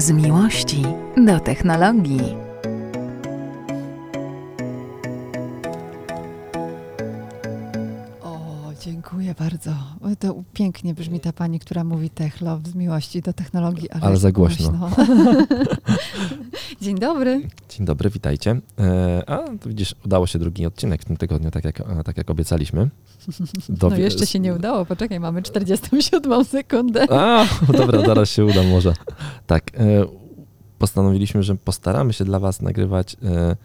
Z miłości do technologii. O, dziękuję bardzo. To pięknie brzmi ta pani, która mówi Tech Love z miłości do technologii. Ale, Ale za głośno. Dzień dobry. Dzień dobry, witajcie. E, A, to widzisz, udało się drugi odcinek w tym tygodniu, tak jak, tak jak obiecaliśmy. No jeszcze się nie udało. Poczekaj, mamy 47 sekundę. A, dobra, zaraz się uda może. Tak, e, postanowiliśmy, że postaramy się dla was nagrywać e,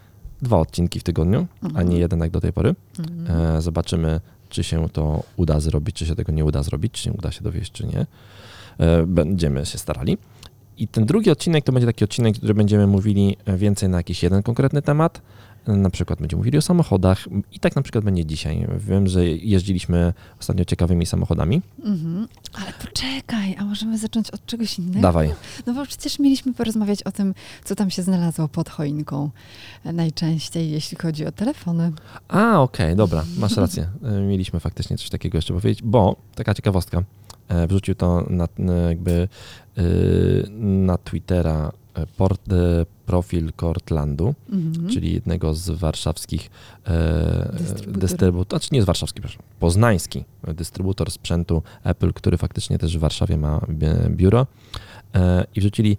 dwa odcinki w tygodniu, a Mhm. nie jeden jak do tej pory. Mhm. Zobaczymy, czy się to uda zrobić, czy się tego nie uda zrobić, czy uda się dowieść, czy nie. Będziemy się starali. I ten drugi odcinek to będzie taki odcinek, który będziemy mówili więcej na jakiś jeden konkretny temat. Na przykład będziemy mówili o samochodach i tak na przykład będzie dzisiaj. Wiem, że jeździliśmy ostatnio ciekawymi samochodami. Mhm. Ale poczekaj, a możemy zacząć od czegoś innego? Dawaj. No bo przecież mieliśmy porozmawiać o tym, co tam się znalazło pod choinką e, najczęściej, jeśli chodzi o telefony. A, okej, dobra, masz rację. E, Mieliśmy faktycznie coś takiego jeszcze powiedzieć, bo taka ciekawostka. E, Wrzucił to na, e, jakby e, na Twittera port, profil Cortlandu, Mhm. czyli jednego z warszawskich Dystrybutorów. znaczy nie z warszawski, przepraszam, poznański dystrybutor sprzętu Apple, który faktycznie też w Warszawie ma biuro i wrzucili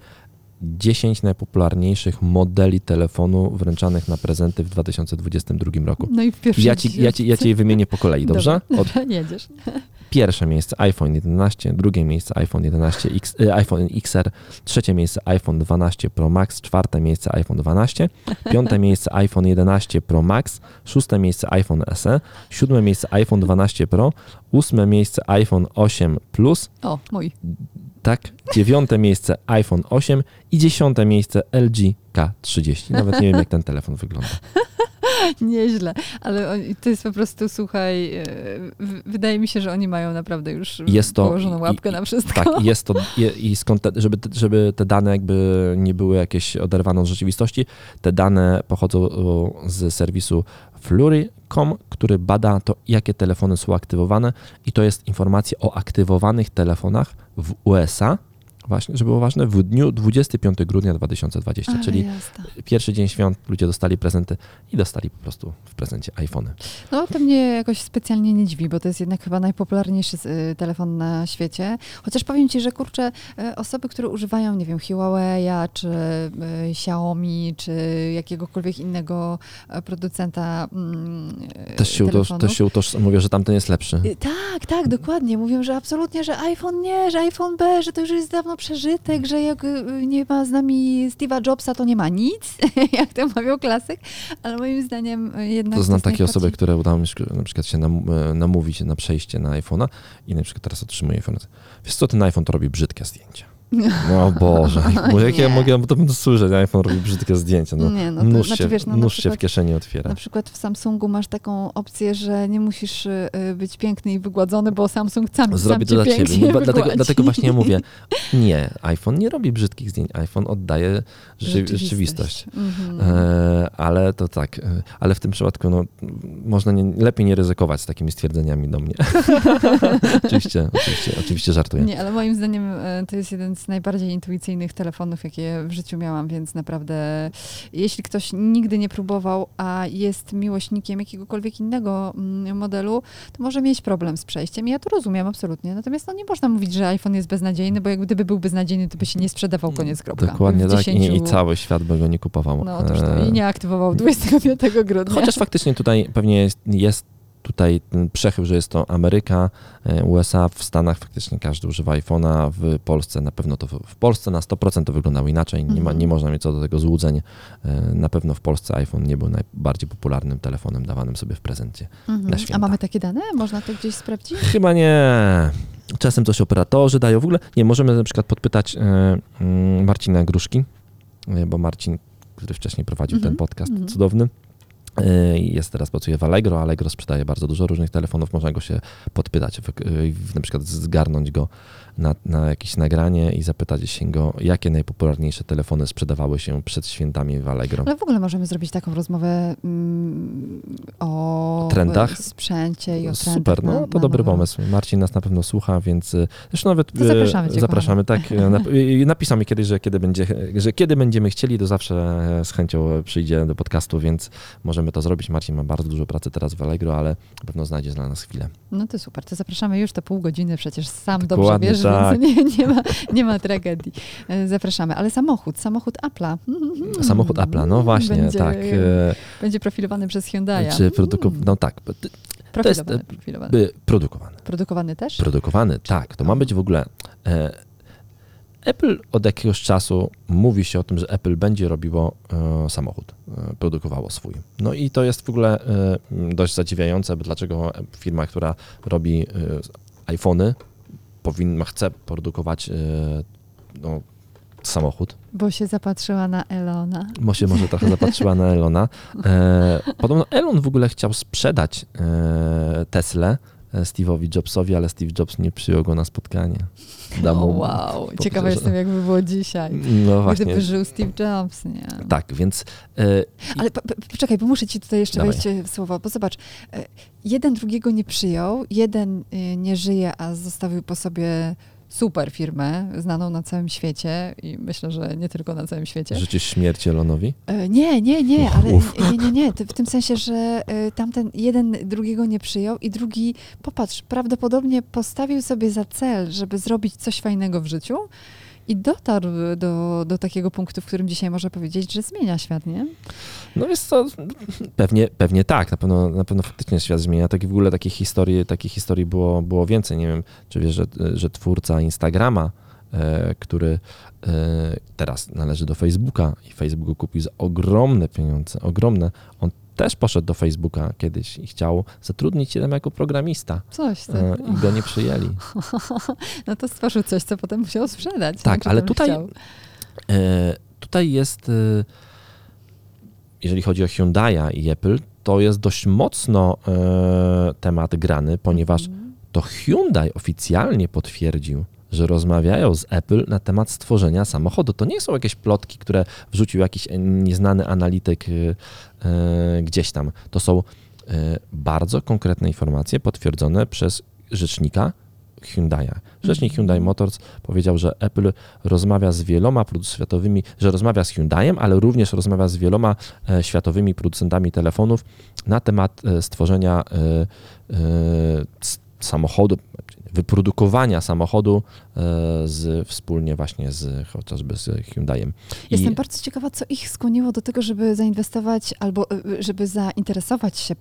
10 najpopularniejszych modeli telefonu wręczanych na prezenty w 2022 roku. No i w pierwszej Ja ci, ja, ci, ja ci je wymienię po kolei, dobrze? Dobra, Od dobra, jedziesz. pierwsze miejsce iPhone 11, drugie miejsce iPhone 11 X, e, iPhone XR, trzecie miejsce iPhone 12 Pro Max, czwarte miejsce iPhone 12, piąte miejsce iPhone 11 Pro Max, szóste miejsce iPhone SE, siódme miejsce iPhone 12 Pro, ósme miejsce iPhone 8 Plus, O, mój. Tak, dziewiąte miejsce iPhone 8 i dziesiąte miejsce LG K30. Nawet nie wiem, jak ten telefon wygląda. Nieźle, ale oni- to jest po prostu, słuchaj, e, w- wydaje mi się, że oni mają naprawdę już Jest to- położoną łapkę i- na wszystko. Tak, i jest to, je- i skąd te, żeby, te- żeby te dane jakby nie były jakieś oderwane od rzeczywistości, te dane pochodzą z serwisu Flury.com, który bada to, jakie telefony są aktywowane i to jest informacja o aktywowanych telefonach w USA, właśnie, żeby było ważne, w dniu 25 grudnia 2020, Ale czyli pierwszy dzień świąt, ludzie dostali prezenty i dostali po prostu w prezencie iPhony. No to mnie jakoś specjalnie nie dziwi, bo to jest jednak chyba najpopularniejszy y, telefon na świecie. Chociaż powiem ci, że kurczę, y, osoby, które używają, nie wiem, Huawei'a, czy y, Xiaomi, czy jakiegokolwiek innego e, producenta mm, Też się, utoż, też się utoż, mówią, że tamten jest lepszy. Tak, tak, dokładnie. Mówią, że absolutnie, że iPhone nie, że iPhone B, że to już jest dawno przeżytek, że jak y, nie ma z nami Steve'a Jobsa, to nie ma nic, jak to mawiał klasyk, ale moim zdaniem y, jednak To znam takie osoby, które udało mi się na przykład się nam, e, namówić na przejście na iPhone'a i na przykład teraz otrzymuję iPhone. Wiesz co, ten iPhone to robi brzydkie zdjęcia. No Boże, bo jak ja mogę, to będę słyszeć, iPhone robi brzydkie zdjęcia. No, Nie, no to nóż znaczy, się, wiesz, no, nóż się w kieszeni otwiera. Na przykład w Samsungu masz taką opcję, że nie musisz y, być piękny i wygładzony, bo Samsung sam, sam Zrobię to dla ciebie. No, dlatego, dlatego właśnie mówię, nie, iPhone nie robi brzydkich zdjęć, iPhone oddaje rzeczy, Rzeczywistość. rzeczywistość. Mhm. E, ale to tak, e, ale w tym przypadku no, można nie, lepiej nie ryzykować z takimi stwierdzeniami do mnie. oczywiście, oczywiście, oczywiście żartuję. Nie, ale moim zdaniem e, to jest jeden z najbardziej intuicyjnych telefonów, jakie w życiu miałam, więc naprawdę jeśli ktoś nigdy nie próbował, a jest miłośnikiem jakiegokolwiek innego mm, modelu, to może mieć problem z przejściem. Ja to rozumiem absolutnie. Natomiast no, nie można mówić, że iPhone jest beznadziejny, bo jak gdyby był beznadziejny, to by się nie sprzedawał, koniec, kropka. Dokładnie tak 10 I, i cały świat by go nie kupował. No otóż to. E, I nie aktywował 25 grudnia. Chociaż faktycznie tutaj pewnie jest, jest tutaj ten przechył, że jest to Ameryka, e, USA, w Stanach faktycznie każdy używa iPhone'a, w Polsce na pewno to, w Polsce na 100% to wyglądało inaczej, nie, ma, Mhm. nie można mieć co do tego złudzeń. E, Na pewno w Polsce iPhone nie był najbardziej popularnym telefonem dawanym sobie w prezencie. Mhm. na A święta. mamy takie dane? Można to gdzieś sprawdzić? Chyba nie. Czasem coś operatorzy dają. W ogóle nie, możemy na przykład podpytać e, mm, Marcina Gruszki, bo Marcin, który wcześniej prowadził Mhm, ten podcast mhm. cudowny, Jest teraz, pracuje w Allegro. Allegro sprzedaje bardzo dużo różnych telefonów. Można go się podpytać, w- y, na przykład zgarnąć go na, na jakieś nagranie i zapytać się go, jakie najpopularniejsze telefony sprzedawały się przed świętami w Allegro. Ale w ogóle możemy zrobić taką rozmowę mm, o Trendach? sprzęcie i o trendach. Super, no na- to na dobry pomysł. Marcin nas na pewno słucha, więc y, zresztą nawet To y, zapraszamy cię, zapraszamy tak. y, Nap, y, napisał mi kiedyś, że kiedy, będzie, że kiedy będziemy chcieli, to zawsze z chęcią przyjdzie do podcastu, więc możemy to zrobić. Marcin ma bardzo dużo pracy teraz w Allegro, ale na pewno znajdzie dla nas chwilę. No to super, to zapraszamy już te pół godziny, przecież sam dobrze Dokładnie wiesz, tak. więc nie, nie, ma, nie ma tragedii. E, Zapraszamy, ale samochód, samochód Apple'a. Samochód Apple'a, no właśnie, będzie, tak. y, Będzie profilowany przez Hyundai'a. Czy produku... No tak, Profilowany, jest, e, produkowany. Produkowany też? Produkowany, tak. To ma być w ogóle. E, Apple od jakiegoś czasu mówi się o tym, że Apple będzie robiło e, samochód, e, produkowało swój. No i to jest w ogóle e, dość zadziwiające, dlaczego firma, która robi e, iPhony, powinna, chce produkować e, no, samochód. Bo się zapatrzyła na Elona. Bo się może trochę zapatrzyła na Elona. E, podobno Elon w ogóle chciał sprzedać Teslę e, Steve'owi Jobsowi, ale Steve Jobs nie przyjął go na spotkanie. Dał O, mu- wow, ciekawa jestem, jakby było dzisiaj. No właśnie. Gdyby żył Steve Jobs, nie? Tak, więc e, Ale po, po, poczekaj, bo muszę ci tutaj jeszcze Dawaj. wejść w słowo, bo zobacz, e, jeden drugiego nie przyjął, jeden nie żyje, a zostawił po sobie super firmę, znaną na całym świecie i myślę, że nie tylko na całym świecie. życzysz śmierci Elonowi? E, Nie, nie, nie, ale nie, nie, nie, w tym sensie, że e, tamten jeden drugiego nie przyjął i drugi, popatrz, prawdopodobnie postawił sobie za cel, żeby zrobić coś fajnego w życiu i dotarł do, do takiego punktu, w którym dzisiaj można powiedzieć, że zmienia świat, nie? No jest to pewnie, pewnie tak, na pewno, na pewno faktycznie świat zmienia. Tak w ogóle takich historii, takich historii było, było więcej. Nie wiem, czy wiesz, że, że twórca Instagrama, e, który e, teraz należy do Facebooka i Facebook kupił za ogromne pieniądze, ogromne, on też poszedł do Facebooka kiedyś i chciał zatrudnić się tam jako programista Coś ty. e, i go nie przyjęli. No to stworzył coś, co potem musiał sprzedać. Tak, Znaczy, ale tutaj, e, tutaj jest, e, jeżeli chodzi o Hyundai'a i Apple, to jest dość mocno e, temat grany, ponieważ Mhm. to Hyundai oficjalnie potwierdził, że rozmawiają z Apple na temat stworzenia samochodu. To nie są jakieś plotki, które wrzucił jakiś nieznany analityk e, e, gdzieś tam. To są e, bardzo konkretne informacje potwierdzone przez rzecznika Hyundai'a. Rzecznik Hyundai Motors powiedział, że Apple rozmawia z wieloma światowymi, że rozmawia z Hyundaiem, ale również rozmawia z wieloma e, światowymi producentami telefonów na temat e, stworzenia e, samochodu, wyprodukowania samochodu e, z, wspólnie właśnie z chociażby z Hyundaiem. Jestem I- bardzo ciekawa, co ich skłoniło do tego, żeby zainwestować albo y, żeby zainteresować się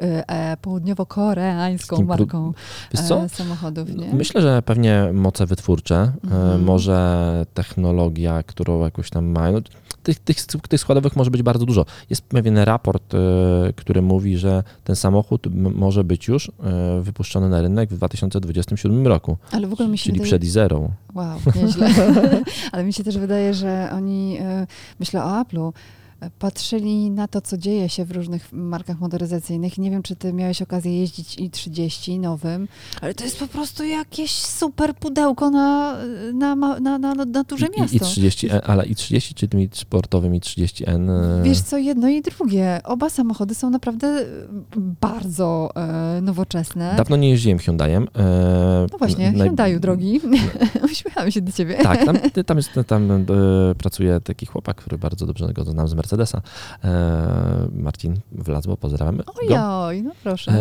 e, południowo-koreańską marką e, samochodów, nie? Myślę, że pewnie moce wytwórcze, e, Mhm. może technologia, którą jakoś tam mają. No, tych, tych, tych składowych może być bardzo dużo. Jest pewien raport, e, który mówi, że ten samochód może być już e, wypuszczony na rynek w 2027 roku, Ale w ogóle mi się czyli wydaje... przed Izerą. Wow, nieźle. Ale mi się też wydaje, że oni, e, myślę o Apple'u, patrzyli na to, co dzieje się w różnych markach motoryzacyjnych. Nie wiem, czy ty miałeś okazję jeździć i 30 nowym, ale to jest po prostu jakieś super pudełko na, na, na, na, na duże I, miasto. i 30, e, ale i 30, czy tymi sportowym i 30N. e, Wiesz co, jedno i drugie. Oba samochody są naprawdę e, bardzo e, nowoczesne. Dawno nie jeździłem Hyundaiem. e, no właśnie, naj- Hyundaiu drogi. Uśmiechałam się do ciebie. Tak, tam, tam, jest, tam e, pracuje taki chłopak, który bardzo dobrze go znam z Mercedesa. E, Marcin Wlazło, pozdrawiamy. Ojoj, no proszę.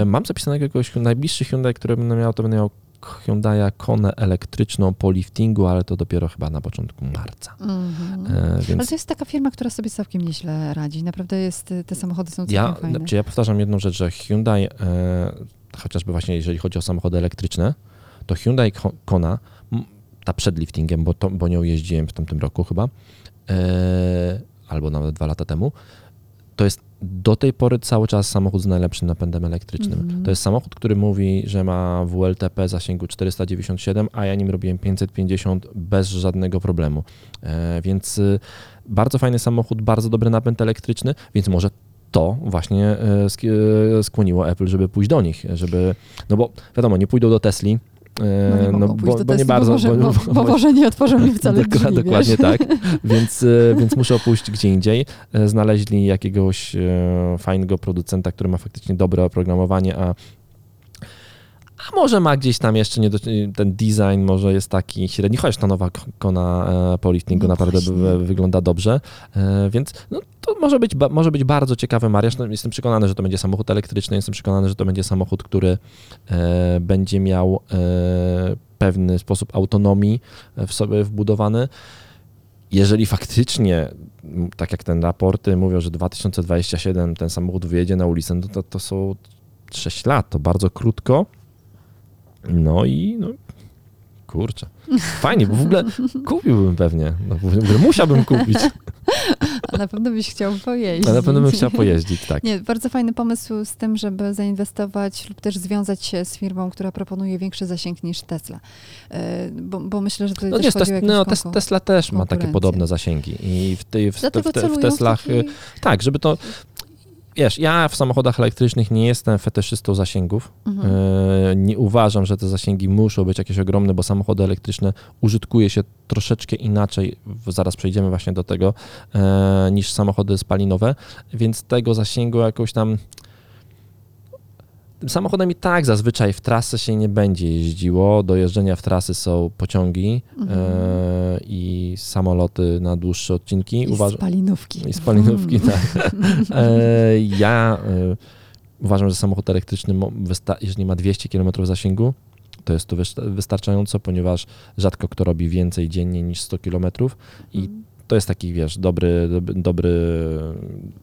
E, mam zapisanego jakiegoś najbliższy Hyundai, który będę miał, to będę miał Hyundai Konę elektryczną po liftingu, ale to dopiero chyba na początku marca. Mhm. E, Ale więc to jest taka firma, która sobie całkiem nieźle radzi. Naprawdę jest, te samochody są całkiem ja, fajne. czy ja powtarzam jedną rzecz, że Hyundai, e, chociażby właśnie jeżeli chodzi o samochody elektryczne, to Hyundai Ko- Kona, ta przed liftingiem, bo, to, bo nią jeździłem w tamtym roku chyba, e, albo nawet dwa lata temu, to jest do tej pory cały czas samochód z najlepszym napędem elektrycznym. Mhm. To jest samochód, który mówi, że ma WLTP zasięgu 497, a ja nim robiłem 550 bez żadnego problemu. E, więc y, bardzo fajny samochód, bardzo dobry napęd elektryczny, więc może to właśnie e, e, skłoniło Apple, żeby pójść do nich, żeby, no bo wiadomo, nie pójdą do Tesli, No mogą no, bo, bo nie bardzo, bo, może, bo, bo- bo może nie otworzą mi wcale drzwi, Dokładnie wiesz? tak, więc, e, więc muszą pójść gdzie indziej. E, Znaleźli jakiegoś e, fajnego producenta, który ma faktycznie dobre oprogramowanie, a a może ma gdzieś tam jeszcze nie do, ten design może jest taki średni, chociaż ta nowa kona e, po liftingu No naprawdę wygląda dobrze, e, więc no, to może być, może być bardzo ciekawy mariaż. No, jestem przekonany, że to będzie samochód elektryczny, jestem przekonany, że to będzie samochód, który e, będzie miał pewny sposób autonomii w sobie wbudowany. Jeżeli faktycznie, tak jak ten raporty mówią, że 2027 ten samochód wyjedzie na ulicę, no to, to są 6 lat, to bardzo krótko. No i no, kurczę. Fajnie, bo w ogóle kupiłbym pewnie. No, w ogóle musiałbym kupić, A na pewno byś chciał pojeździć. ale na pewno bym chciał pojeździć, tak. Nie, bardzo fajny pomysł z tym, żeby zainwestować lub też związać się z firmą, która proponuje większy zasięg niż Tesla. E, Bo, bo myślę, że tutaj No też o tes, no, tes, Tesla też ma takie podobne zasięgi i w, tej, w, w, w, te, w celują Teslach, taki- tak, żeby to, wiesz, ja w samochodach elektrycznych nie jestem fetyszystą zasięgów, Mhm. E, Nie uważam, że te zasięgi muszą być jakieś ogromne, bo samochody elektryczne użytkuje się troszeczkę inaczej, zaraz przejdziemy właśnie do tego, e, niż samochody spalinowe, więc tego zasięgu jakoś tam. Tym samochodem i tak zazwyczaj w trasę się nie będzie jeździło. Do jeżdżenia w trasy są pociągi Mhm. e, i samoloty na dłuższe odcinki. I Uważam, spalinówki. i spalinówki, Mm. tak. E, ja e, uważam, że samochód elektryczny, jeżeli ma 200 km zasięgu, to jest to wysta- wystarczająco, ponieważ rzadko kto robi więcej dziennie niż 100 km i Mhm. to jest taki, wiesz, dobry, dobry, dobry,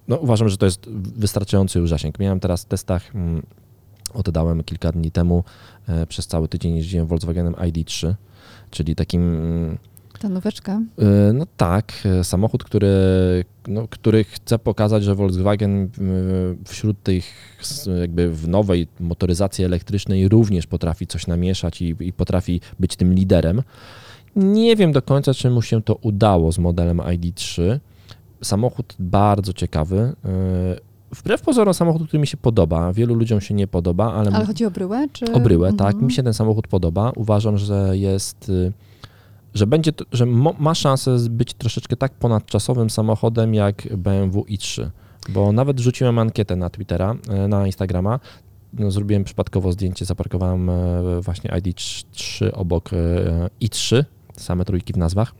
no uważam, że to jest wystarczający już zasięg. Miałem teraz w testach, mm, oddałem kilka dni temu, e, przez cały tydzień jeździłem Volkswagenem ID3, czyli takim mm, Ta nóweczka. E, No tak, e, samochód, który, no, który chce pokazać, że Volkswagen wśród tych jakby w nowej motoryzacji elektrycznej również potrafi coś namieszać i, i potrafi być tym liderem. Nie wiem do końca, czy mu się to udało z modelem ID3. Samochód bardzo ciekawy. Wbrew pozorom samochód, który mi się podoba. Wielu ludziom się nie podoba, ale Ale chodzi o bryłę? Czy... o bryłę, tak. Mhm. Mi się ten samochód podoba. Uważam, że jest, y, że będzie, że ma szansę być troszeczkę tak ponadczasowym samochodem jak BMW i3. Bo nawet wrzuciłem ankietę na Twittera, e, na Instagrama. No, zrobiłem przypadkowo zdjęcie, zaparkowałem e, właśnie ID3 obok e, i3, same trójki w nazwach.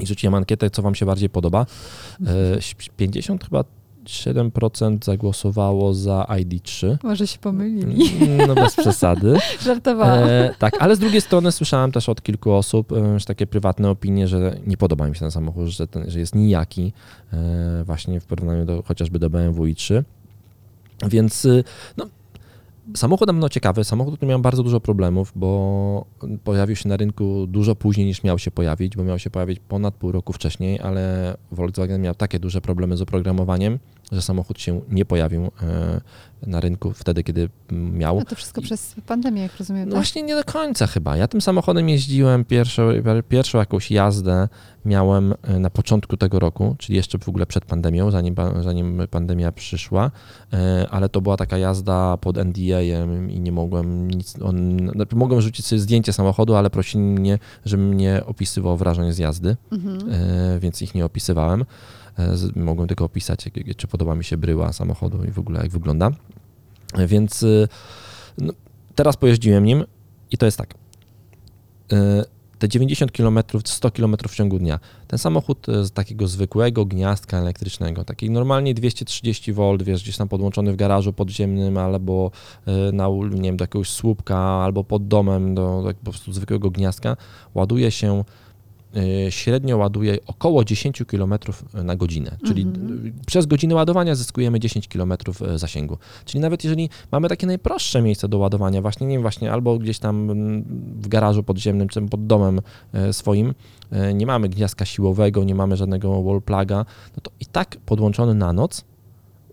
I rzuciłem ankietę, co wam się bardziej podoba. E, 50 chyba 7% zagłosowało za ID3. Może się pomylili. No bez przesady. Żartowałam. E, tak, ale z drugiej strony słyszałem też od kilku osób e, że takie prywatne opinie, że nie podoba mi się ten samochód, że, ten, że jest nijaki e, właśnie w porównaniu do, chociażby do BMW i3. Więc y, no, samochód na pewno ciekawy, samochód, który miał bardzo dużo problemów, bo pojawił się na rynku dużo później niż miał się pojawić, bo miał się pojawić ponad pół roku wcześniej, ale Volkswagen miał takie duże problemy z oprogramowaniem, że samochód się nie pojawił e, na rynku wtedy, kiedy miał. No to wszystko przez pandemię, jak rozumiem, No tak? właśnie nie do końca chyba. Ja tym samochodem jeździłem pierwszą, pierwszą jakąś jazdę miałem e, na początku tego roku, czyli jeszcze w ogóle przed pandemią, zanim, zanim pandemia przyszła, e, ale to była taka jazda pod NDA-em i nie mogłem nic, on, znaczy mogłem rzucić sobie zdjęcie samochodu, ale prosili mnie, żebym nie opisywał wrażeń z jazdy, Mhm. e, więc ich nie opisywałem. E, Mogłem tylko opisać, czy podoba mi się bryła samochodu i w ogóle jak wygląda. E, Więc y, no, teraz pojeździłem nim i to jest tak. E, Te 90 km, 100 km w ciągu dnia. Ten samochód e, z takiego zwykłego gniazdka elektrycznego, takiej normalnie 230 V, wiesz, gdzieś tam podłączony w garażu podziemnym albo e, na, nie wiem, do jakiegoś słupka albo pod domem, do tak po prostu zwykłego gniazdka, ładuje się e, średnio ładuje około 10 km na godzinę, czyli Mhm. d- przez godzinę ładowania zyskujemy 10 km zasięgu. Czyli nawet jeżeli mamy takie najprostsze miejsce do ładowania, właśnie nie wiem, właśnie albo gdzieś tam w garażu podziemnym, czy pod domem swoim, nie mamy gniazdka siłowego, nie mamy żadnego wall pluga, no to i tak podłączony na noc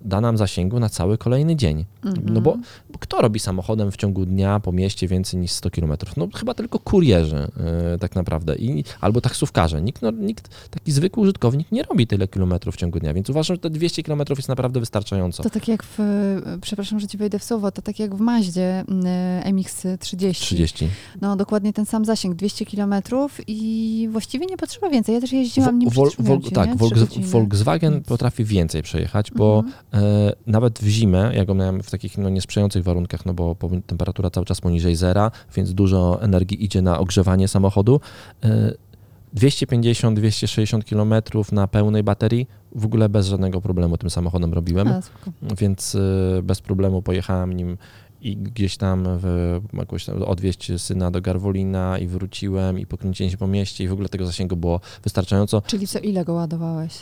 da nam zasięgu na cały kolejny dzień. No bo Mhm. kto robi samochodem w ciągu dnia po mieście więcej niż 100 km? No chyba tylko kurierzy e, tak naprawdę i, albo taksówkarze. Nikt, no, nikt, taki zwykły użytkownik nie robi tyle kilometrów w ciągu dnia, więc uważam, że te 200 km jest naprawdę wystarczająco. To tak jak w, przepraszam, że ci wejdę w słowo, to tak jak w Maździe MX-30. 30. No dokładnie ten sam zasięg, 200 km i właściwie nie potrzeba więcej. Ja też jeździłam nim Vol- ci, tak. Volkswagen potrafi więcej przejechać, bo Mhm. E, nawet w zimę, ja go miałem w takich no, niesprzyjających warunkach, no bo temperatura cały czas poniżej zera, więc dużo energii idzie na ogrzewanie samochodu. E, 250-260 km na pełnej baterii w ogóle bez żadnego problemu tym samochodem robiłem, A, więc e, bez problemu pojechałem nim i gdzieś tam w, jakoś tam odwieźć syna do Garwolina i wróciłem i pokręciłem się po mieście i w ogóle tego zasięgu było wystarczająco. Czyli co, ile go ładowałeś?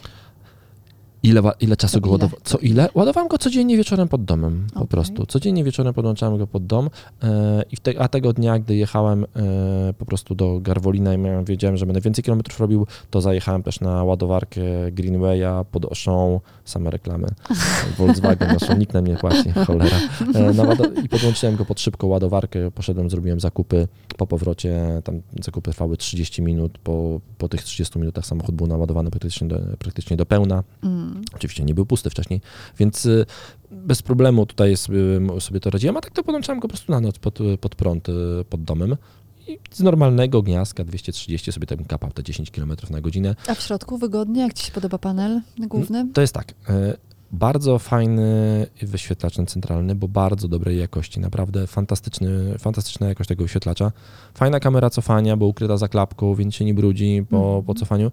Ile, ile czasu go ile? ładowa- Co ile? Ładowałem go codziennie wieczorem pod domem, po Okej. prostu. Codziennie wieczorem podłączałem go pod dom e, i te, a tego dnia, gdy jechałem e, po prostu do Garwolina i miałem, wiedziałem, że będę więcej kilometrów robił, to zajechałem też na ładowarkę Greenwaya pod Oszą, same reklamy. Volkswagen, Oszą, nikt nam nie płaci, cholera. E, na I podłączyłem go pod szybką ładowarkę, poszedłem, zrobiłem zakupy po powrocie, tam zakupy trwały 30 minut, po, po tych 30 minutach samochód był naładowany praktycznie do, praktycznie do pełna. Mm. Oczywiście nie był pusty wcześniej, więc y, bez problemu tutaj sobie, sobie to radziłem, a tak to podłączałem go po prostu na noc pod, pod prąd y, pod domem. I z normalnego gniazdka 230 sobie tam kapał te 10 km na godzinę. A w środku wygodnie? Jak ci się podoba panel główny? To jest tak. y, Bardzo fajny wyświetlacz centralny, bo bardzo dobrej jakości. Naprawdę fantastyczny, fantastyczna jakość tego wyświetlacza. Fajna kamera cofania, bo ukryta za klapką, więc się nie brudzi po, Mhm. po cofaniu.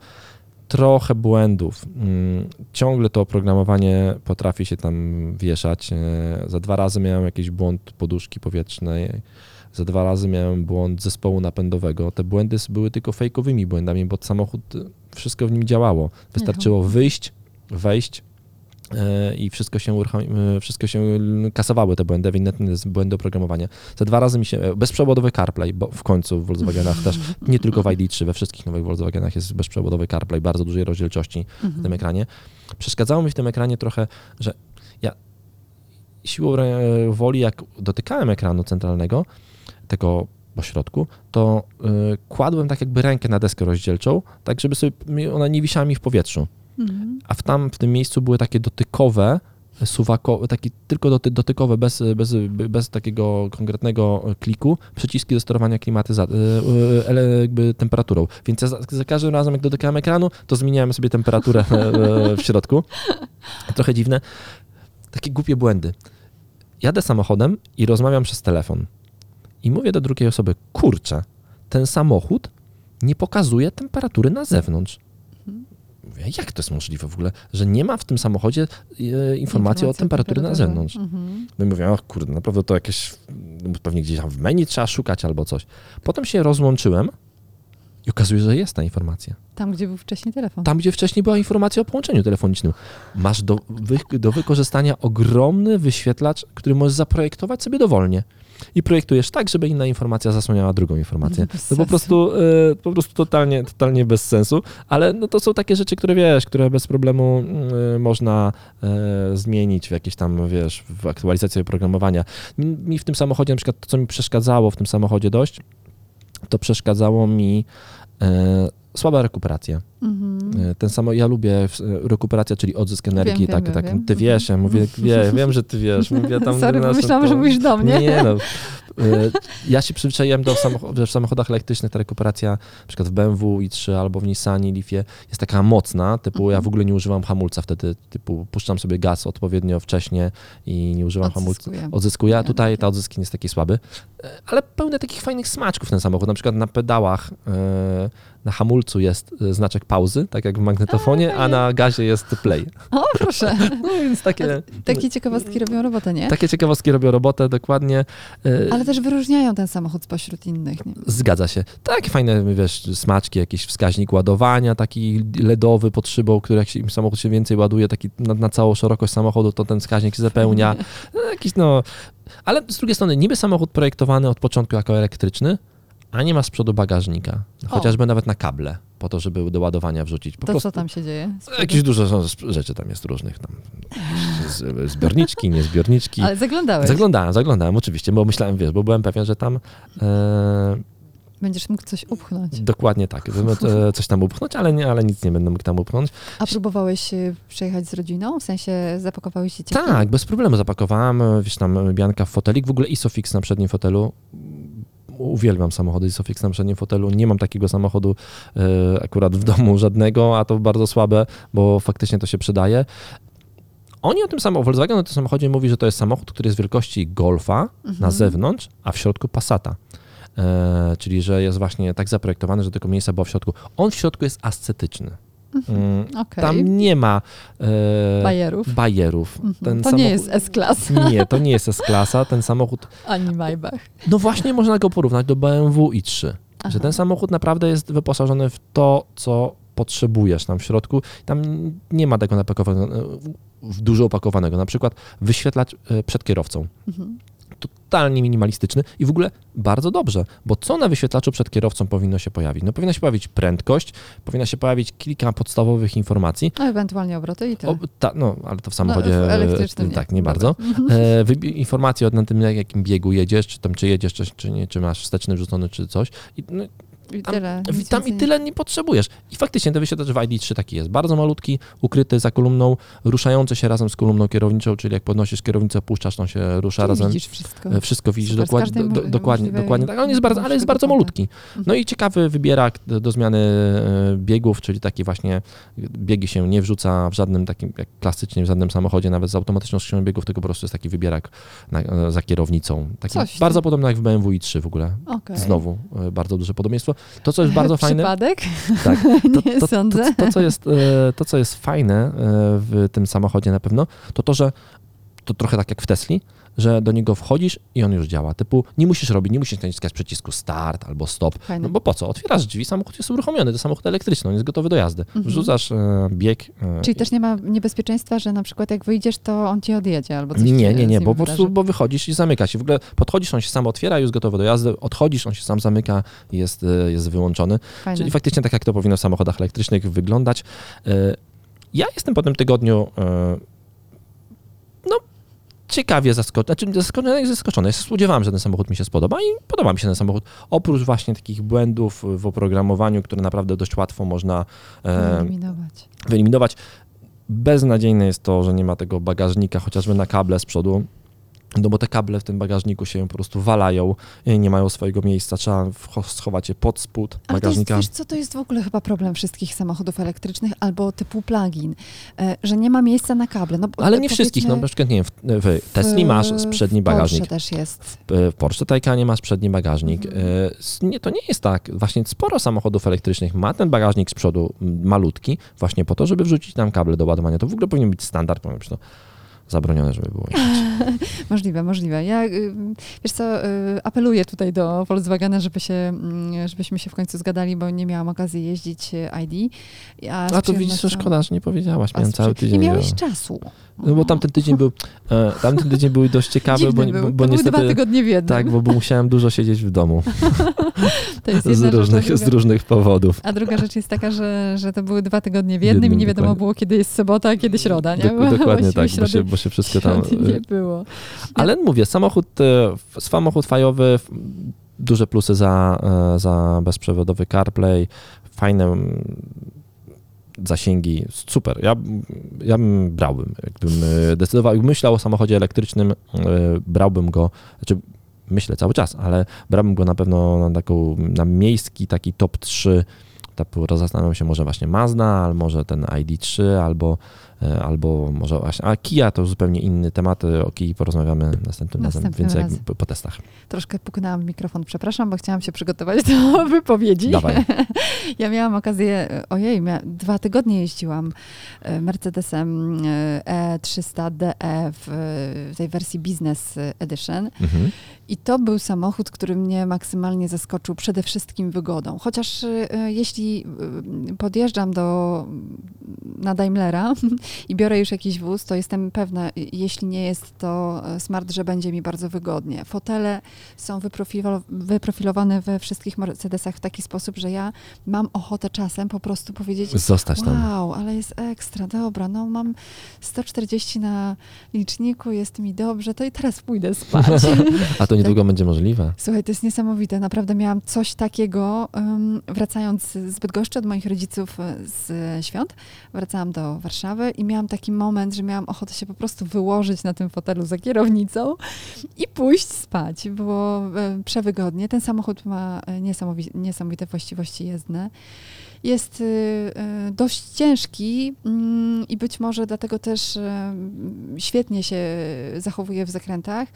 Trochę błędów. Mm, Ciągle to oprogramowanie potrafi się tam wieszać. E, Za dwa razy miałem jakiś błąd poduszki powietrznej. Za dwa razy miałem błąd zespołu napędowego. Te błędy były tylko fejkowymi błędami, bo samochód, wszystko w nim działało. Wystarczyło wyjść, wejść i wszystko się, e, wszystko się kasowały te błędy, ewidentne błędy oprogramowania. Za dwa razy mi się, e, bezprzewodowy CarPlay, bo w końcu w Volkswagenach też, nie tylko w ID3, we wszystkich nowych Volkswagenach jest bezprzewodowy CarPlay, bardzo dużej rozdzielczości w Mhm. tym ekranie. Przeszkadzało mi w tym ekranie trochę, że ja siłą woli, jak dotykałem ekranu centralnego, tego po środku, to kładłem tak jakby rękę na deskę rozdzielczą, tak żeby sobie ona nie wisiała mi w powietrzu. Mhm. A w tam w tym miejscu były takie dotykowe, suwakowe, takie tylko doty, dotykowe, bez, bez, bez takiego konkretnego kliku, przyciski do sterowania klimatyzacji, jakby temperaturą. Więc ja za, za każdym razem, jak dotykałem ekranu, to zmieniałem sobie temperaturę e, w środku. Trochę dziwne. Takie głupie błędy. Jadę samochodem i rozmawiam przez telefon. I mówię do drugiej osoby, kurczę, ten samochód nie pokazuje temperatury na zewnątrz. Jak to jest możliwe w ogóle, że nie ma w tym samochodzie e, informacji o temperatury na zewnątrz. Mhm. No i mówię, o kurde, naprawdę to jakieś, no pewnie gdzieś tam w menu trzeba szukać albo coś. Potem się rozłączyłem i okazuje się, że jest ta informacja. Tam, gdzie był wcześniej telefon. Tam, gdzie wcześniej była informacja o połączeniu telefonicznym. Masz do, wy, do wykorzystania ogromny wyświetlacz, który możesz zaprojektować sobie dowolnie. I projektujesz tak, żeby inna informacja zasłaniała drugą informację. Bez To po prostu, e, po prostu totalnie, totalnie bez sensu, ale no to są takie rzeczy, które wiesz, które bez problemu e, można e, zmienić w jakieś tam, wiesz, w aktualizacji oprogramowania. Mi, mi w tym samochodzie, na przykład to, co mi przeszkadzało w tym samochodzie dość, to przeszkadzało mi e, słaba rekuperacja. Mhm. E, Ten samo, ja lubię e, rekuperacja, czyli odzysk energii, wiem, tak, wiem, tak, wiem. ty wiesz, ja mówię, wie, wiem, że ty wiesz, mówię tam... Sorry, nasze pomyślałam, to- że mówisz do mnie. Nie no, E, ja się przyzwyczaiłem do samochodów, w samochodach elektrycznych ta rekuperacja, na przykład w BMW i3 albo w Nissanie Leafie jest taka mocna, typu ja w ogóle nie używam hamulca wtedy, typu puszczam sobie gaz odpowiednio wcześnie i nie używam hamulca. Odzyskuję. A tutaj ta odzysk nie jest taki słaby, ale pełne takich fajnych smaczków ten samochód, na przykład na pedałach na hamulcu jest znaczek pauzy, tak jak w magnetofonie, a na gazie jest play. O, proszę. No więc takie, Takie ciekawostki robią robotę, nie? takie ciekawostki robią robotę dokładnie. E, Ale też wyróżniają ten samochód spośród innych. Nie? Zgadza się. Takie fajne, wiesz, smaczki, jakiś wskaźnik ładowania, taki LEDowy pod szybą, który jak się, samochód się więcej ładuje, taki na, na całą szerokość samochodu, to ten wskaźnik się zapełnia. No, Jakiś, no... Ale z drugiej strony, niby samochód projektowany od początku jako elektryczny, a nie ma z przodu bagażnika. O. Chociażby nawet na kable. po to, żeby do ładowania wrzucić. Po to prostu co tam się dzieje? jakieś dużo rzeczy tam jest różnych. Tam, zbiorniczki, niezbiorniczki. Ale zaglądałeś. Zaglądałem, zaglądałem oczywiście, bo myślałem, wiesz, bo byłem pewien, że tam e, Będziesz mógł coś upchnąć. dokładnie tak, e, coś tam upchnąć, ale, nie, ale nic nie będę mógł tam upchnąć. A próbowałeś y, przejechać z rodziną? W sensie zapakowałeś się ciepło? Tak, bez problemu zapakowałem, e, wiesz, tam Bianka w fotelik, w ogóle Isofix na przednim fotelu. Uwielbiam samochody Isofix na przednim fotelu. Nie mam takiego samochodu e, akurat w domu żadnego, a to bardzo słabe, bo faktycznie to się przydaje. Oni o tym samochodzie, Volkswagen o tym samochodzie mówi, że to jest samochód, który jest wielkości Golfa Mhm. na zewnątrz, a w środku Passata. E, czyli, że jest właśnie tak zaprojektowany, że tylko miejsca było w środku. On w środku jest ascetyczny. Mm, Okej. Tam nie ma e, Bajerów. bajerów. Mhm. To nie samochód- jest S-Class, Nie, to nie jest S-klasa. Ten samochód, ani Maybach. no właśnie można go porównać do BMW i3. Aha. Że ten samochód naprawdę jest wyposażony w to, co potrzebujesz tam w środku. Tam nie ma tego napakowanego, dużo opakowanego. Na przykład wyświetlacz e, przed kierowcą. Mhm. Totalnie minimalistyczny i w ogóle bardzo dobrze, bo co na wyświetlaczu przed kierowcą powinno się pojawić? No powinna się pojawić prędkość, powinna się pojawić kilka podstawowych informacji. A ewentualnie obroty i tyle. O, ta, no, ale to w samochodzie w elektrycznym e, nie. tak, nie Dobra. bardzo. E, wybi- informacje na tym, na jakim biegu jedziesz, czy tam czy jedziesz, czy, czy nie, czy masz wsteczny wrzucony, czy coś. I, no, I tam, tyle. tam i tyle nie potrzebujesz. I faktycznie ten wyświetlacz w ID3 taki jest. Bardzo malutki, ukryty za kolumną, ruszający się razem z kolumną kierowniczą, czyli jak podnosisz kierownicę, puszczasz, on się rusza Czyli razem. widzisz wszystko. E, Wszystko widzisz Super, dokładnie, do, dokładnie, dokładnie tak, ale on jest bardzo, ale jest bardzo malutki. Mhm. No i ciekawy wybierak do, zmiany e, biegów, czyli taki właśnie biegi się nie wrzuca w żadnym takim, jak klasycznie w żadnym samochodzie, nawet z automatyczną skrzynią biegów, tylko po prostu jest taki wybierak na, e, za kierownicą. Taki Coś ty. bardzo podobny jak w BMW i3 w ogóle. Okej. Znowu bardzo duże podobieństwo. To, co jest bardzo fajne, Przypadek? tak, nie to, sądzę. to, to, co jest, e, to, co jest fajne e, w tym samochodzie na pewno, to to, że to trochę tak jak w Tesli, że do niego wchodzisz i on już działa. Typu nie musisz robić, nie musisz naciskać przycisku start albo stop. Fajne. No bo po co? Otwierasz drzwi, samochód jest uruchomiony, to samochód elektryczny, on jest gotowy do jazdy. Mhm. Wrzucasz e, bieg. E, Czyli też nie ma niebezpieczeństwa, że na przykład jak wyjdziesz, to on ci odjedzie albo coś nie, nie, nie, bo po prostu bo wychodzisz i zamyka się. W ogóle podchodzisz, on się sam otwiera, już gotowy do jazdy, odchodzisz, on się sam zamyka i jest, e, jest wyłączony. Fajne. Czyli faktycznie tak jak to powinno w samochodach elektrycznych wyglądać. E, Ja jestem po tym tygodniu e, no ciekawie zaskoczony, znaczy zaskoczony, zaskoczony. Ja się spodziewałem, że ten samochód mi się spodoba i podoba mi się ten samochód. Oprócz właśnie takich błędów w oprogramowaniu, które naprawdę dość łatwo można e, Eliminować. wyeliminować. Beznadziejne jest to, że nie ma tego bagażnika, chociażby na kable z przodu. No bo te kable w tym bagażniku się po prostu walają, i nie mają swojego miejsca, trzeba schować je pod spód Ale bagażnika. wiesz co, to jest w ogóle chyba problem wszystkich samochodów elektrycznych albo typu plug-in, e, że nie ma miejsca na kable. No, Ale e, nie wszystkich, no na przykład nie wiem, w, w Tesli masz przedni w bagażnik, Porsche też jest. w w Porsche Taycanie masz przedni bagażnik. Mhm. E, Nie, to nie jest tak. Właśnie sporo samochodów elektrycznych ma ten bagażnik z przodu malutki, właśnie po to, żeby wrzucić tam kable do ładowania. To w ogóle powinien być standard, powinno być to zabronione, żeby było. Możliwe, możliwe. Ja, y, wiesz co, y, apeluję tutaj do Volkswagena, żeby się, mm, żebyśmy się w końcu zgadali, bo nie miałam okazji jeździć y, ID. A, A to widzisz, że przyjemnością- szkoda, że nie powiedziałaś. Miałem cały tydzień. Nie miałeś czasu. No bo tamten tydzień był, e, tamten tydzień był dość ciekawy, bo, bo, był. bo to były dwa niestety... tygodnie w jednym. Tak, bo, bo musiałem dużo siedzieć w domu to jest z rzecz, różnych, druga- z różnych powodów. A druga rzecz jest taka, że, że to były dwa tygodnie w jednym, Jednym, i nie wiadomo dokładnie. było, kiedy jest sobota, a kiedy środa, nie? Dok- Bo dokładnie tak, bo środy, się, bo się wszystko tam... nie było. Ale mówię, samochód, e, samochód fajowy, duże plusy za, e, za bezprzewodowy CarPlay, fajne zasięgi, super. Ja, ja bym brałbym, jakbym e, decydował, jakbym myślał o samochodzie elektrycznym, e, brałbym go, znaczy myślę cały czas, ale brałbym go na pewno na taką, na miejski taki top 3, tak zastanawiam się może właśnie Mazda, albo może ten ID3, albo, albo może właśnie, a Kia to zupełnie inny temat, e, o Kii porozmawiamy następnym, razem, Następnym więc jak razem. po, po testach. Troszkę puknęłam mikrofon, przepraszam, bo chciałam się przygotować do wypowiedzi. Dawaj. Ja miałam okazję, ojej, mia, dwa tygodnie jeździłam e, Mercedesem e, E300DE w, tej wersji Business Edition Mhm. i to był samochód, który mnie maksymalnie zaskoczył przede wszystkim wygodą. Chociaż e, jeśli e, podjeżdżam do, na Daimlera i biorę już jakiś wóz, to jestem pewna, jeśli nie jest to e, smart, że będzie mi bardzo wygodnie. Fotele są wyprofilowane we wszystkich Mercedesach w taki sposób, że ja mam ochotę czasem po prostu powiedzieć Zostać wow, tam. Wow, ale jest ekstra, dobra, no mam 140 na liczniku, jest mi dobrze, to i teraz pójdę spać. A to niedługo tak. będzie możliwe. Słuchaj, to jest niesamowite. Naprawdę miałam coś takiego, wracając z Bydgoszczy od moich rodziców e, z świąt, wracałam do Warszawy i miałam taki moment, że miałam ochotę się po prostu wyłożyć na tym fotelu za kierownicą i pójść spać. Było e, przewygodnie. Ten samochód ma e, niesamowite właściwości jezdne jest y, y, dość ciężki mm, i być może dlatego też y, świetnie się zachowuje w zakrętach.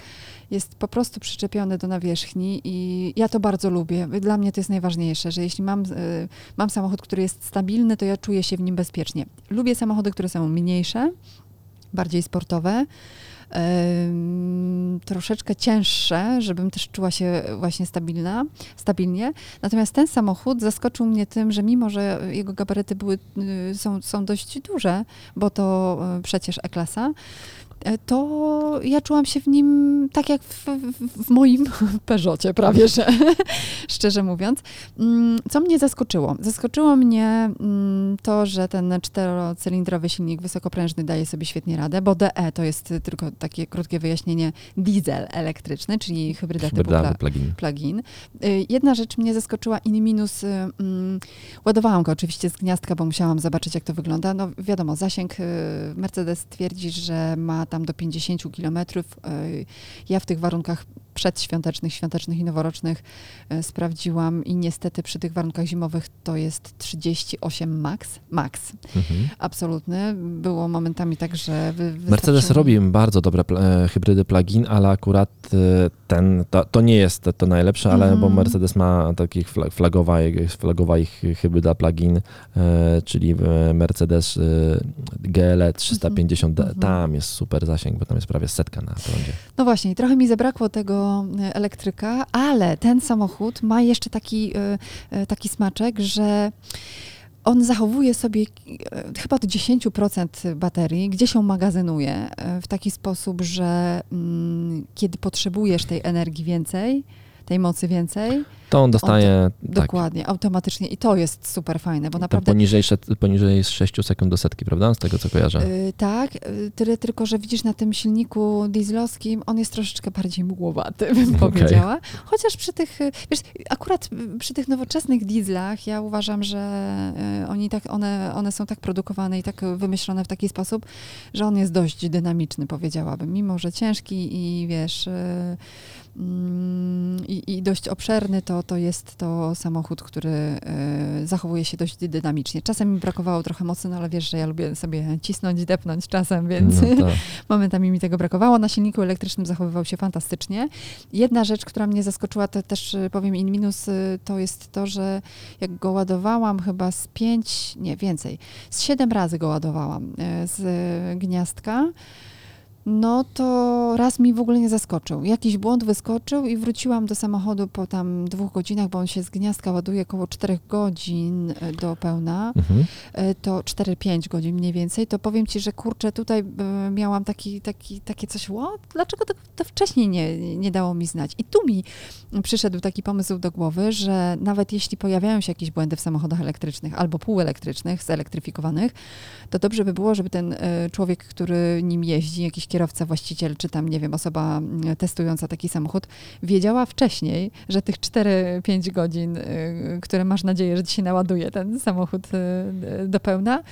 Jest po prostu przyczepiony do nawierzchni i ja to bardzo lubię. Dla mnie to jest najważniejsze, że jeśli mam, mam samochód, który jest stabilny, to ja czuję się w nim bezpiecznie. Lubię samochody, które są mniejsze, bardziej sportowe troszeczkę cięższe, żebym też czuła się właśnie stabilna, stabilnie. Natomiast ten samochód zaskoczył mnie tym, że mimo, że jego gabaryty były, y, są, są dość duże, bo to y, przecież E-klasa, to ja czułam się w nim tak jak w, w, w moim Peugeotie prawie, że szczerze mówiąc. Mm, co mnie zaskoczyło? Zaskoczyło mnie mm, to, że ten czterocylindrowy silnik wysokoprężny daje sobie świetnie radę, bo DE to jest tylko takie krótkie wyjaśnienie diesel elektryczny, czyli hybryda typu pla plug-in. plug-in. Y, jedna rzecz mnie zaskoczyła in minus, y, mm, ładowałam go oczywiście z gniazdka, bo musiałam zobaczyć jak to wygląda. No wiadomo, zasięg y, Mercedes twierdzi, że ma tam do 50 kilometrów. E, ja w tych warunkach przedświątecznych, świątecznych i noworocznych e, sprawdziłam i niestety przy tych warunkach zimowych to jest 38 max. Max. Mhm. Absolutny. Było momentami tak, że wy, Mercedes robi bardzo dobre e, hybrydy plug-in, ale akurat e, ten, to, to, nie jest to najlepsze, ale mhm. bo Mercedes ma takich flagowa, flagowa ich hybryda plug-in, czyli Mercedes e, GL 350, mhm. tam jest super zasięg, bo tam jest prawie setka na prądzie. No właśnie, trochę mi zabrakło tego elektryka, ale ten samochód ma jeszcze taki, e, e, taki smaczek, że on zachowuje sobie e, chyba do 10% baterii, gdzie się magazynuje w taki sposób, że mm, kiedy potrzebujesz tej energii więcej, tej mocy więcej, to on dostaje. Tak. Dokładnie, automatycznie. I to jest super fajne, bo naprawdę. Poniżej, poniżej 6 sekund do setki, prawda? Z tego co kojarzę. Yy, tak, yy, tyle tylko, że widzisz na tym silniku dieslowskim, on jest troszeczkę bardziej mgłowaty, bym okay. powiedziała. Chociaż przy tych, y, wiesz, akurat przy tych nowoczesnych dieslach ja uważam, że yy, oni tak, one, one są tak produkowane i tak wymyślone w taki sposób, że on jest dość dynamiczny, powiedziałabym. Mimo, że ciężki i wiesz. Y, mm, i, i dość obszerny, to to, jest to samochód, który y, zachowuje się dość dynamicznie. Czasem mi brakowało trochę mocy, no ale wiesz, że ja lubię sobie cisnąć, depnąć czasem, więc no momentami mi tego brakowało. Na silniku elektrycznym zachowywał się fantastycznie. Jedna rzecz, która mnie zaskoczyła, to też e, powiem in minus, y, to jest to, że jak go ładowałam chyba z pięć, nie więcej, z siedem razy go ładowałam z gniazdka, no to raz mi w ogóle nie zaskoczył. Jakiś błąd wyskoczył i wróciłam do samochodu po tam dwóch godzinach, bo on się z gniazdka ładuje około czterech godzin e, do pełna. Mhm. E, to 4-5 godzin mniej więcej. To powiem ci, że kurczę, tutaj e, miałam taki, taki, takie coś, o, dlaczego to, to wcześniej nie, nie dało mi znać? I tu mi przyszedł taki pomysł do głowy, że nawet jeśli pojawiają się jakieś błędy w samochodach elektrycznych albo półelektrycznych, zelektryfikowanych, to dobrze by było, żeby ten człowiek, który nim jeździ, jakiś kierowca, właściciel, czy tam, nie wiem, osoba mm, testująca taki samochód, wiedziała wcześniej, że tych 4-5 godzin, y, które masz nadzieję, że ci się naładuje ten samochód y, y, do pełna,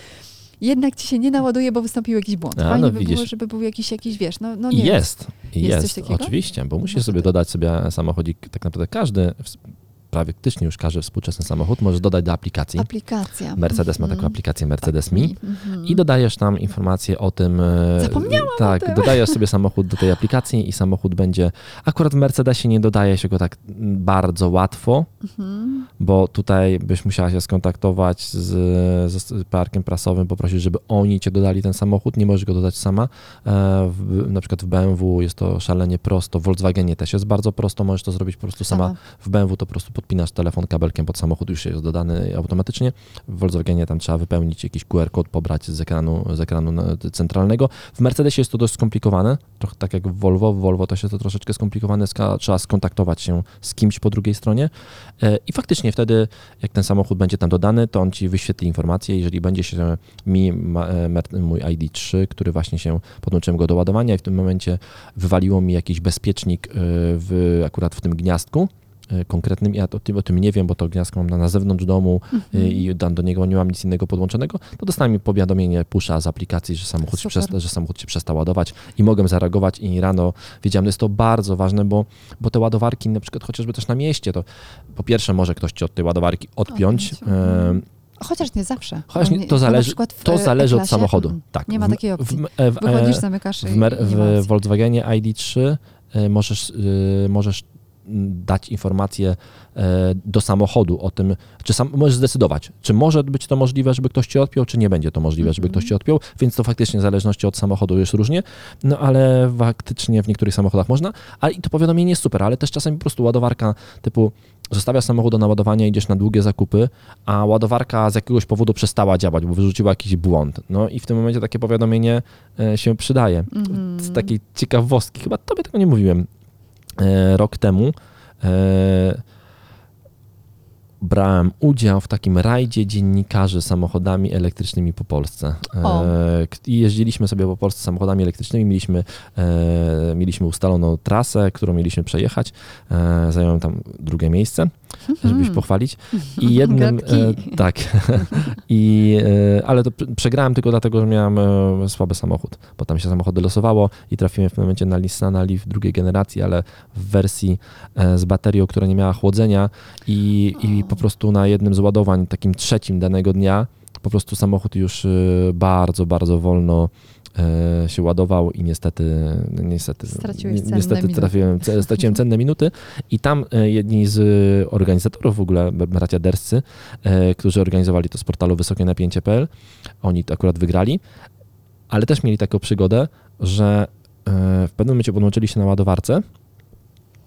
jednak ci się nie naładuje, bo wystąpił jakiś błąd. A, Fajnie no, by widzisz. było, żeby był jakiś, jakiś wiesz, no, no nie jest. Jest, jest oczywiście, bo musisz no sobie dodać sobie samochodzik, tak naprawdę każdy praktycznie już każdy współczesny samochód możesz dodać do aplikacji. Aplikacja. Mercedes ma taką mhm. aplikację Mercedes Mi mhm. i dodajesz tam informacje o tym. E, Zapomniałam Tak, o tym. dodajesz sobie samochód do tej aplikacji i samochód będzie. Akurat w Mercedesie nie dodaje się go tak bardzo łatwo, mhm. bo tutaj byś musiała się skontaktować z, z parkiem prasowym, poprosić, żeby oni cię dodali ten samochód. Nie możesz go dodać sama. E, w, na przykład w BMW jest to szalenie prosto, w Volkswagenie też jest bardzo prosto, możesz to zrobić po prostu sama. sama. W BMW to po prostu podpinasz telefon kabelkiem pod samochód, już jest dodany automatycznie. W Volkswagenie tam trzeba wypełnić jakiś QR kod, pobrać z ekranu, z ekranu centralnego. W Mercedesie jest to dość skomplikowane, trochę tak jak w Volvo. W Volvo też jest to troszeczkę skomplikowane, trzeba skontaktować się z kimś po drugiej stronie e, i faktycznie wtedy, jak ten samochód będzie tam dodany, to on ci wyświetli informację, jeżeli będzie się mi mój ID3, który właśnie się podłączyłem go do ładowania i w tym momencie wywaliło mi jakiś bezpiecznik w, akurat w tym gniazdku, E, konkretnym, ja o tym, o tym nie wiem, bo to gniazdko mam na, na zewnątrz domu mhm. i do niego nie mam nic innego podłączonego, to dostałem powiadomienie pusza z aplikacji, że samochód, się przesta, że samochód się przestał ładować i mogłem zareagować i rano wiedziałem, że jest to bardzo ważne, bo, bo te ładowarki, na przykład chociażby też na mieście, to po pierwsze może ktoś ci od tej ładowarki odpiąć, mhm. Chociaż nie zawsze. Chociaż nie, to zależy, to zależy od samochodu. Mhm. Tak. Nie ma takiej opcji. W, w, Wychodzisz, zamykasz w, w, w Volkswagenie ID3 e, możesz, e, możesz dać informację e, do samochodu o tym, czy sam możesz zdecydować, czy może być to możliwe, żeby ktoś ci odpiął, czy nie będzie to możliwe, żeby ktoś ci mhm. odpiął, więc to faktycznie w zależności od samochodu jest różnie, no ale faktycznie w niektórych samochodach można, a i to powiadomienie jest super, ale też czasami po prostu ładowarka typu zostawia samochód do naładowania, idziesz na długie zakupy, a ładowarka z jakiegoś powodu przestała działać, bo wyrzuciła jakiś błąd. No i w tym momencie takie powiadomienie e, się przydaje. Mm. Z takiej ciekawostki, chyba tobie tego nie mówiłem, rok temu e, brałem udział w takim rajdzie dziennikarzy samochodami elektrycznymi po Polsce. O. E, I jeździliśmy sobie po Polsce samochodami elektrycznymi, mieliśmy, mieliśmy ustaloną trasę, którą mieliśmy przejechać. Zająłem tam drugie miejsce żeby się pochwalić. I jednym, e, tak, I, e, ale to przegrałem tylko dlatego, że miałem e, słaby samochód, bo tam się samochody losowało i trafiłem w tym momencie na Nissana Leaf drugiej generacji, ale w wersji e, z baterią, która nie miała chłodzenia i, i po prostu na jednym z ładowań, takim trzecim danego dnia, po prostu samochód już e, bardzo, bardzo wolno się ładował i niestety, niestety, niestety trafiłem, straciłem cenne minuty. I tam e, jedni z organizatorów w ogóle, bracia Derscy, e, którzy organizowali to z portalu wysokie napięcie.pl, oni to akurat wygrali, ale też mieli taką przygodę, że w pewnym momencie podłączyli się na ładowarce,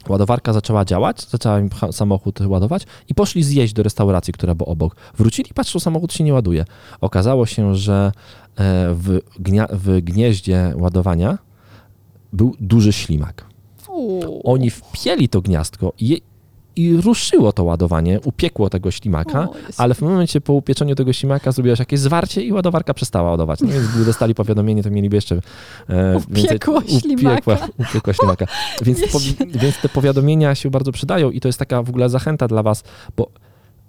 Ładowarka zaczęła działać, zaczęła im samochód ładować i poszli zjeść do restauracji, która była obok. Wrócili, patrzą, samochód się nie ładuje. Okazało się, że e, w, gnia w gnieździe ładowania był duży ślimak. Oni wpieli to gniazdko i i ruszyło to ładowanie, upiekło tego ślimaka, o, ale w momencie po upieczeniu tego ślimaka zrobiłaś jakieś zwarcie i ładowarka przestała ładować. No więc gdyby dostali powiadomienie, to mieliby jeszcze e, upiekło więcej, ślimaka. Upiekła, upiekła ślimaka. Więc, po, więc te powiadomienia się bardzo przydają i to jest taka w ogóle zachęta dla was, bo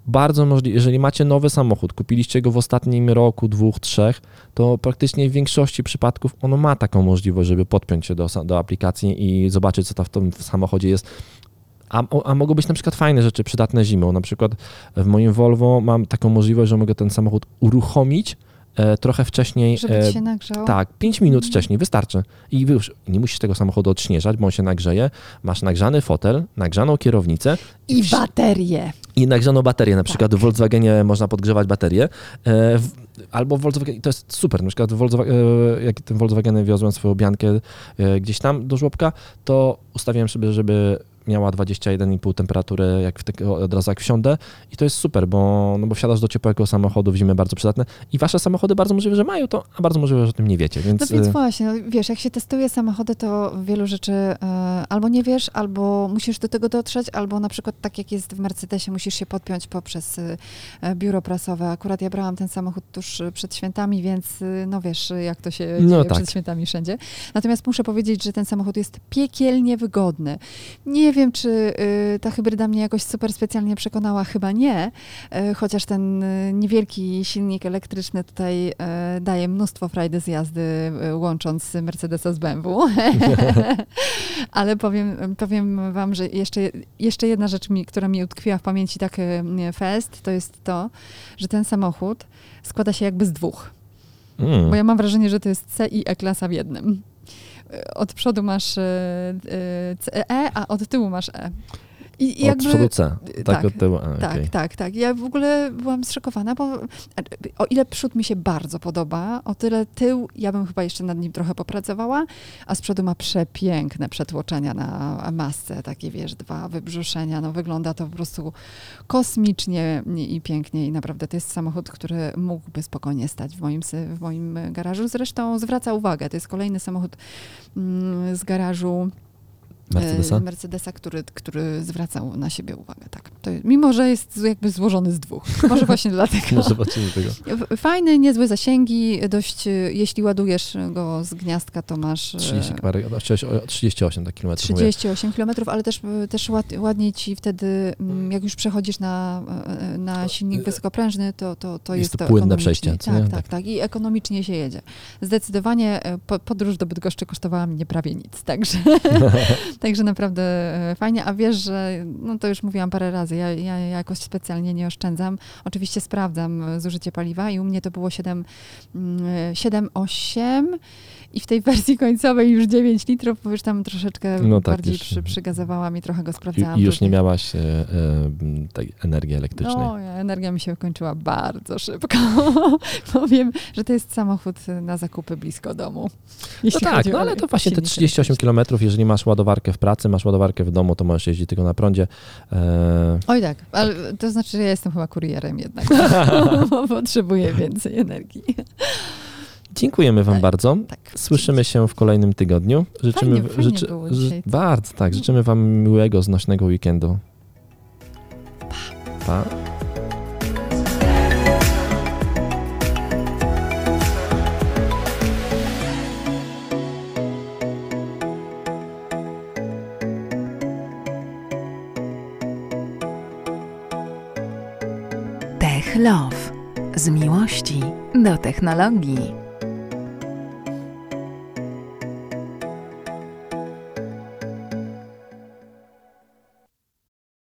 bardzo możliwe, jeżeli macie nowy samochód, kupiliście go w ostatnim roku, dwóch, trzech, to praktycznie w większości przypadków ono ma taką możliwość, żeby podpiąć się do, do aplikacji i zobaczyć, co tam w tym samochodzie jest a, a mogą być na przykład fajne rzeczy przydatne zimą. Na przykład w moim Volvo mam taką możliwość, że mogę ten samochód uruchomić e, trochę wcześniej. Żeby e, się nagrzał. Tak, 5 minut mm. wcześniej wystarczy. I już nie musisz tego samochodu odśnieżać, bo on się nagrzeje. Masz nagrzany fotel, nagrzaną kierownicę. I, i baterię. I nagrzaną baterię. Na przykład tak. w Volkswagenie można podgrzewać baterię. E, w, albo w Volkswagen, to jest super, na przykład Volkswagen, e, jak tym Volkswagenem wiozłem swoją biankę e, gdzieś tam do żłobka, to ustawiłem sobie, żeby miała 21,5 temperatury jak w, od razu jak wsiądę i to jest super, bo, no bo wsiadasz do ciepłego samochodu w zimę bardzo przydatne i wasze samochody bardzo możliwe, że mają to, a bardzo możliwe, że o tym nie wiecie. Więc... No więc y, właśnie, no, wiesz, jak się testuje samochody, to wielu rzeczy y, albo nie wiesz, albo musisz do tego dotrzeć, albo na przykład tak jak jest w Mercedesie, musisz się podpiąć poprzez y, biuro prasowe. Akurat ja brałam ten samochód tuż przed świętami, więc no wiesz, jak to się no dzieje tak. przed świętami wszędzie. Natomiast muszę powiedzieć, że ten samochód jest piekielnie wygodny. Nie wiem, czy y, ta hybryda mnie jakoś super specjalnie przekonała, chyba nie, y, chociaż ten y, niewielki silnik elektryczny tutaj daje mnóstwo frajdy z jazdy, łącząc Mercedesa z BMW. Ale powiem, powiem wam, że jeszcze, jeszcze jedna rzecz, mi, która mi utkwiła w pamięci tak fest, to jest to, że ten samochód składa się jakby z dwóch. Mm. Bo ja mam wrażenie, że to jest C i E-klasa w jednym od przodu masz E, e, a od tyłu masz E. I, i Od jakby, przodu C, tak, tak, od tyłu. A, tak, tak, tak. Ja w ogóle byłam zszokowana, bo o ile przód mi się bardzo podoba, o tyle tył, ja bym chyba jeszcze nad nim trochę popracowała, a z przodu ma przepiękne przetłoczenia na masce, takie wiesz, dwa wybrzuszenia, no wygląda to po prostu kosmicznie i pięknie i naprawdę to jest samochód, który mógłby spokojnie stać w moim, w moim garażu. Zresztą zwraca uwagę, to jest kolejny samochód mm, z garażu Mercedesa? e, Mercedesa, który, który zwracał na siebie uwagę, tak. To, mimo, że jest jakby złożony z dwóch. Może właśnie dlatego. No zobaczymy tego. Fajny, niezłe zasięgi, dość, e, jeśli ładujesz go z gniazdka, to masz e, 30 parę, 38 tak mówię. 38 km, ale też, też ład, ładniej ci wtedy, mm, jak już przechodzisz na, e, na silnik wysokoprężny, to, to, to Jest jest to płynne przejście? Tak, Tak. tak, tak. I ekonomicznie się jedzie. Zdecydowanie e, po, podróż do Bydgoszczy kosztowała mnie prawie nic, także, także naprawdę e, fajnie. A wiesz, że, no to już mówiłam parę razy, ja, ja jakoś specjalnie nie oszczędzam. Oczywiście sprawdzam e, zużycie paliwa i u mnie to było 7, mm, 7,8 i w tej wersji końcowej już 9 litrów, bo już tam troszeczkę No tak, bardziej już- przy, przygazowałam i trochę go sprawdzałam. I, już nie miałaś e, e, tej energii elektrycznej. No, energia mi się kończyła bardzo szybko. Powiem, że to jest samochód na zakupy blisko domu. No jeśli tak, no o ale to właśnie te silnik 38 elektryczny. km, jeżeli masz ładowarkę w pracy, masz ładowarkę w domu, to możesz jeździć tylko na prądzie. E, Oj tak, ale to znaczy, że ja jestem chyba kurierem jednak, bo potrzebuję więcej energii. Dziękujemy Wam Tak. bardzo. Tak. Słyszymy się w kolejnym tygodniu. Życzymy, Fajnie- fajnie było dzisiaj. bardzo, tak. Życzymy Wam miłego, znośnego weekendu. Pa. Tech Love. Z miłości do technologii.